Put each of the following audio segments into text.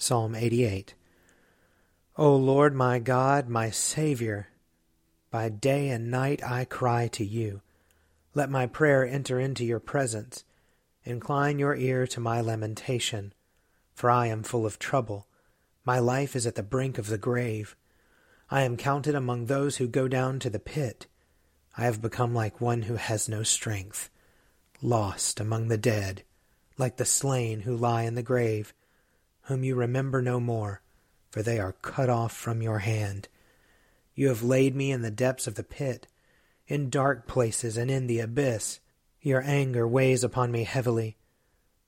Psalm 88. O Lord my God, my Saviour, by day and night I cry to you. Let my prayer enter into your presence. Incline your ear to my lamentation, for I am full of trouble. My life is at the brink of the grave. I am counted among those who go down to the pit. I have become like one who has no strength, lost among the dead, like the slain who lie in the grave whom you remember no more, for they are cut off from your hand. You have laid me in the depths of the pit, in dark places and in the abyss. Your anger weighs upon me heavily,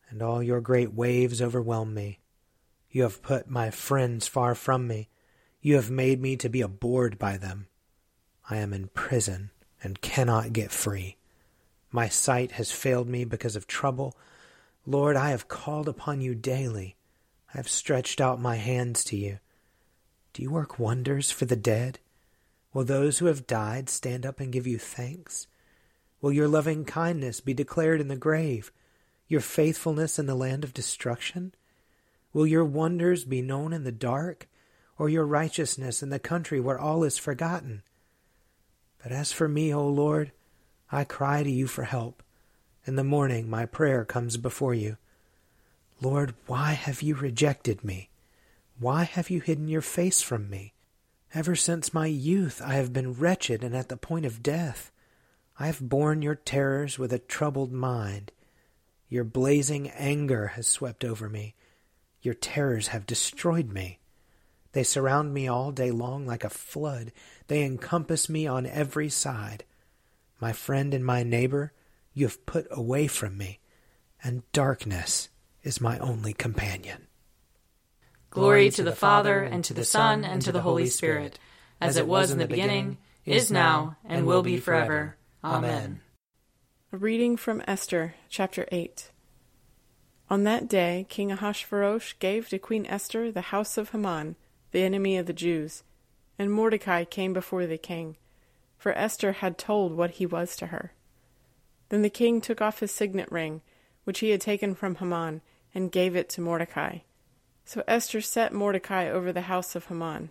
and all your great waves overwhelm me. You have put my friends far from me. You have made me to be abhorred by them. I am in prison and cannot get free. My sight has failed me because of trouble. Lord, I have called upon you daily. I have stretched out my hands to you. Do you work wonders for the dead? Will those who have died stand up and give you thanks? Will your loving kindness be declared in the grave, your faithfulness in the land of destruction? Will your wonders be known in the dark, or your righteousness in the country where all is forgotten? But as for me, O Lord, I cry to you for help. In the morning my prayer comes before you. Lord, why have you rejected me? Why have you hidden your face from me? Ever since my youth I have been wretched and at the point of death. I have borne your terrors with a troubled mind. Your blazing anger has swept over me. Your terrors have destroyed me. They surround me all day long like a flood. They encompass me on every side. My friend and my neighbor, you have put away from me, and darkness is my only companion. Glory to the Father, and to the Son, and to the Holy Spirit, as it was in the beginning, is now, and will be forever. Amen. A reading from Esther, chapter 8. On that day, King Ahasuerus gave to Queen Esther the house of Haman, the enemy of the Jews, and Mordecai came before the king, for Esther had told what he was to her. Then the king took off his signet ring, which he had taken from Haman, and gave it to Mordecai. So Esther set Mordecai over the house of Haman.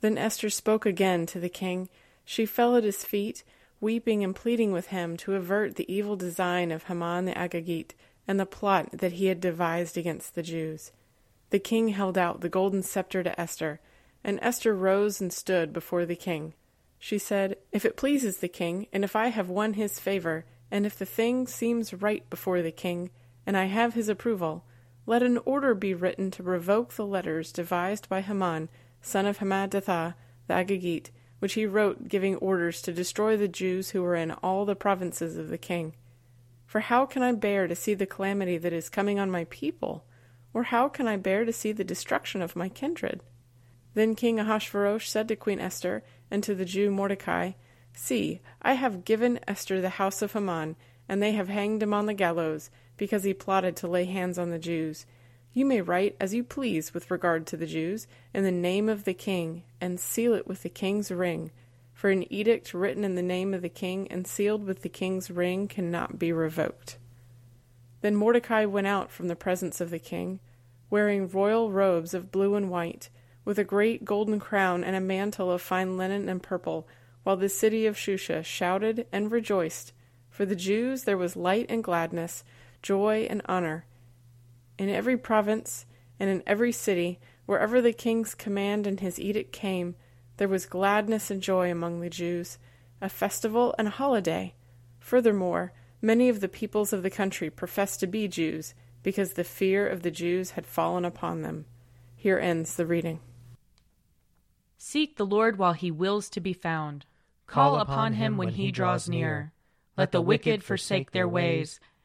Then Esther spoke again to the king. She fell at his feet, weeping and pleading with him to avert the evil design of Haman the Agagite and the plot that he had devised against the Jews. The king held out the golden scepter to Esther, and Esther rose and stood before the king. She said, If it pleases the king, and if I have won his favor, and if the thing seems right before the king, and I have his approval, let an order be written to revoke the letters devised by Haman son of Hammedatha the Agagite, which he wrote giving orders to destroy the Jews who were in all the provinces of the king. For how can I bear to see the calamity that is coming on my people? Or how can I bear to see the destruction of my kindred? Then King Ahasuerus said to Queen Esther and to the Jew Mordecai, See, I have given Esther the house of Haman, and they have hanged him on the gallows, because he plotted to lay hands on the Jews. You may write as you please with regard to the Jews, in the name of the king, and seal it with the king's ring. For an edict written in the name of the king and sealed with the king's ring cannot be revoked. Then Mordecai went out from the presence of the king, wearing royal robes of blue and white, with a great golden crown and a mantle of fine linen and purple, while the city of Susa shouted and rejoiced. For the Jews there was light and gladness, joy and honor. In every province and in every city, wherever the king's command and his edict came, there was gladness and joy among the Jews, a festival and a holiday. Furthermore, many of the peoples of the country professed to be Jews, because the fear of the Jews had fallen upon them. Here ends the reading. Seek the Lord while he wills to be found. Call upon him when he draws near. Let the wicked forsake their ways,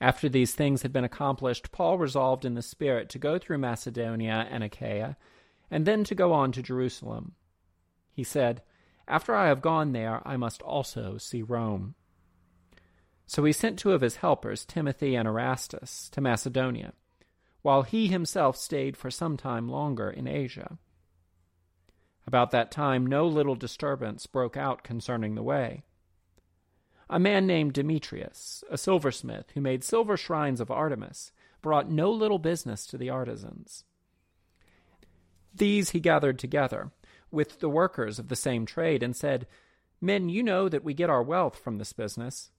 After these things had been accomplished, Paul resolved in the Spirit to go through Macedonia and Achaia, and then to go on to Jerusalem. He said, After I have gone there, I must also see Rome. So he sent two of his helpers, Timothy and Erastus, to Macedonia, while he himself stayed for some time longer in Asia. About that time, no little disturbance broke out concerning the way. A man named Demetrius, a silversmith who made silver shrines of Artemis, brought no little business to the artisans. These he gathered together with the workers of the same trade and said, Men, you know that we get our wealth from this business.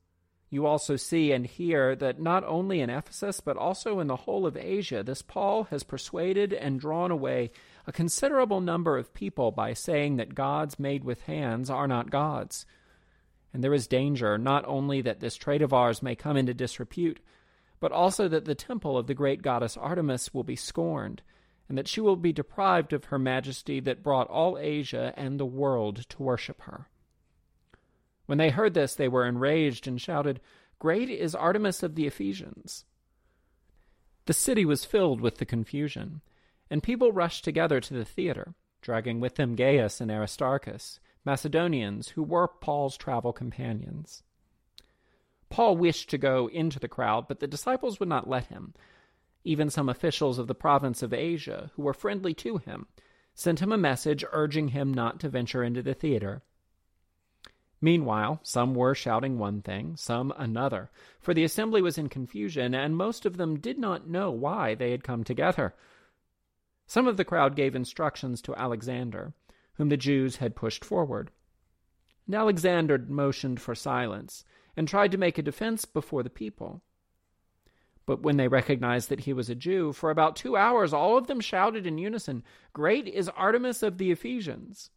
You also see and hear that not only in Ephesus, but also in the whole of Asia, this Paul has persuaded and drawn away a considerable number of people by saying that gods made with hands are not gods. And there is danger not only that this trade of ours may come into disrepute, but also that the temple of the great goddess Artemis will be scorned, and that she will be deprived of her majesty that brought all Asia and the world to worship her. When they heard this, they were enraged and shouted, Great is Artemis of the Ephesians! The city was filled with the confusion, and people rushed together to the theater, dragging with them Gaius and Aristarchus, Macedonians who were Paul's travel companions. Paul wished to go into the crowd, but the disciples would not let him. Even some officials of the province of Asia, who were friendly to him, sent him a message urging him not to venture into the theater. Meanwhile, some were shouting one thing, some another, for the assembly was in confusion, and most of them did not know why they had come together. Some of the crowd gave instructions to Alexander, whom the Jews had pushed forward. And Alexander motioned for silence, and tried to make a defense before the people. But when they recognized that he was a Jew, for about two hours all of them shouted in unison, Great is Artemis of the Ephesians!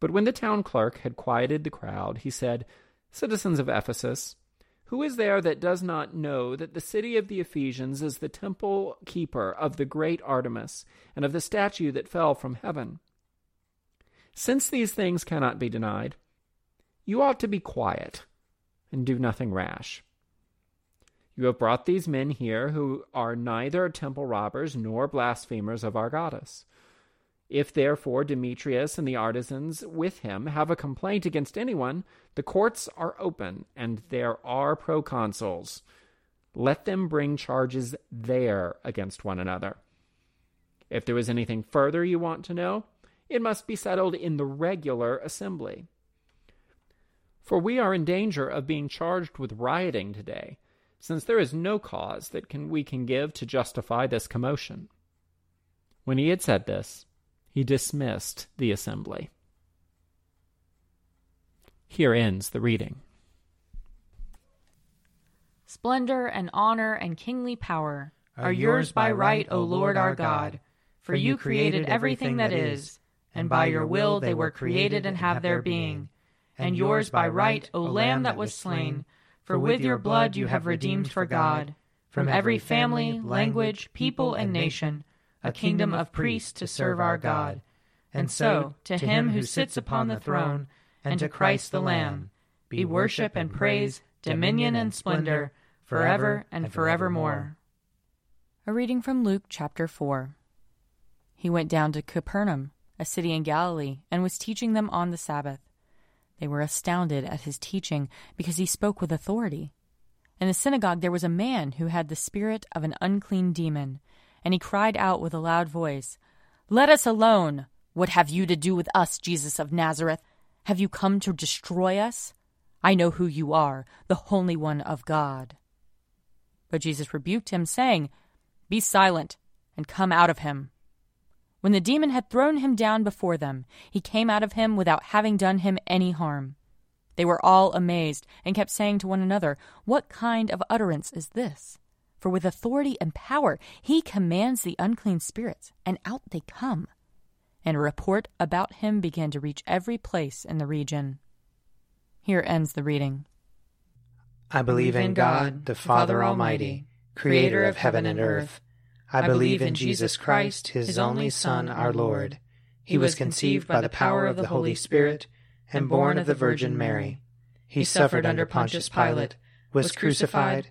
But when the town clerk had quieted the crowd, he said, Citizens of Ephesus, who is there that does not know that the city of the Ephesians is the temple keeper of the great Artemis and of the statue that fell from heaven? Since these things cannot be denied, you ought to be quiet and do nothing rash. You have brought these men here who are neither temple robbers nor blasphemers of our goddess. If therefore Demetrius and the artisans with him have a complaint against anyone, the courts are open, and there are proconsuls. Let them bring charges there against one another. If there is anything further you want to know, it must be settled in the regular assembly. For we are in danger of being charged with rioting today, since there is no cause that can, we can give to justify this commotion. When he had said this, he dismissed the assembly. Here ends the reading. Splendor and honor and kingly power are yours by right, O Lord our God, for you created everything that is, and by your will they were created and have their being. And yours by right, O Lamb that was slain, for with your blood you have redeemed for God, from every family, language, people, and nation, a kingdom of priests to serve our God. And so, to him who sits upon the throne, and to Christ the Lamb, be worship and praise, dominion and splendor, forever and forevermore. A reading from Luke chapter 4. He went down to Capernaum, a city in Galilee, and was teaching them on the Sabbath. They were astounded at his teaching because he spoke with authority. In the synagogue there was a man who had the spirit of an unclean demon, and he cried out with a loud voice, Let us alone! What have you to do with us, Jesus of Nazareth? Have you come to destroy us? I know who you are, the Holy One of God. But Jesus rebuked him, saying, Be silent, and come out of him. When the demon had thrown him down before them, he came out of him without having done him any harm. They were all amazed, and kept saying to one another, What kind of utterance is this? For with authority and power he commands the unclean spirits, and out they come and a report about him began to reach every place in the region. Here ends the reading. I believe in God, the Father Almighty, creator of heaven and earth. I believe in Jesus Christ, his only Son, our Lord. He was conceived by the power of the Holy Spirit and born of the Virgin Mary. He suffered under Pontius Pilate, was crucified,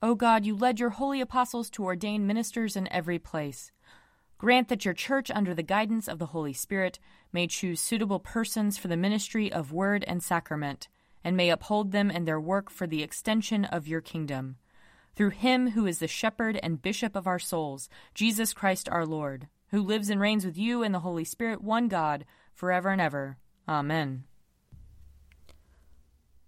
O God, you led your holy apostles to ordain ministers in every place. Grant that your church, under the guidance of the Holy Spirit, may choose suitable persons for the ministry of word and sacrament, and may uphold them in their work for the extension of your kingdom. Through him who is the shepherd and bishop of our souls, Jesus Christ our Lord, who lives and reigns with you in the Holy Spirit, one God, forever and ever. Amen.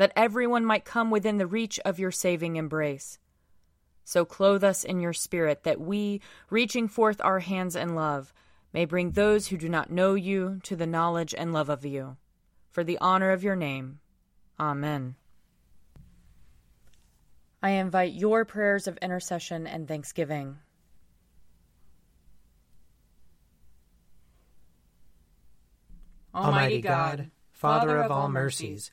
that everyone might come within the reach of your saving embrace. So clothe us in your spirit, that we, reaching forth our hands in love, may bring those who do not know you to the knowledge and love of you. For the honor of your name. Amen. I invite your prayers of intercession and thanksgiving. Almighty God, Father of all mercies,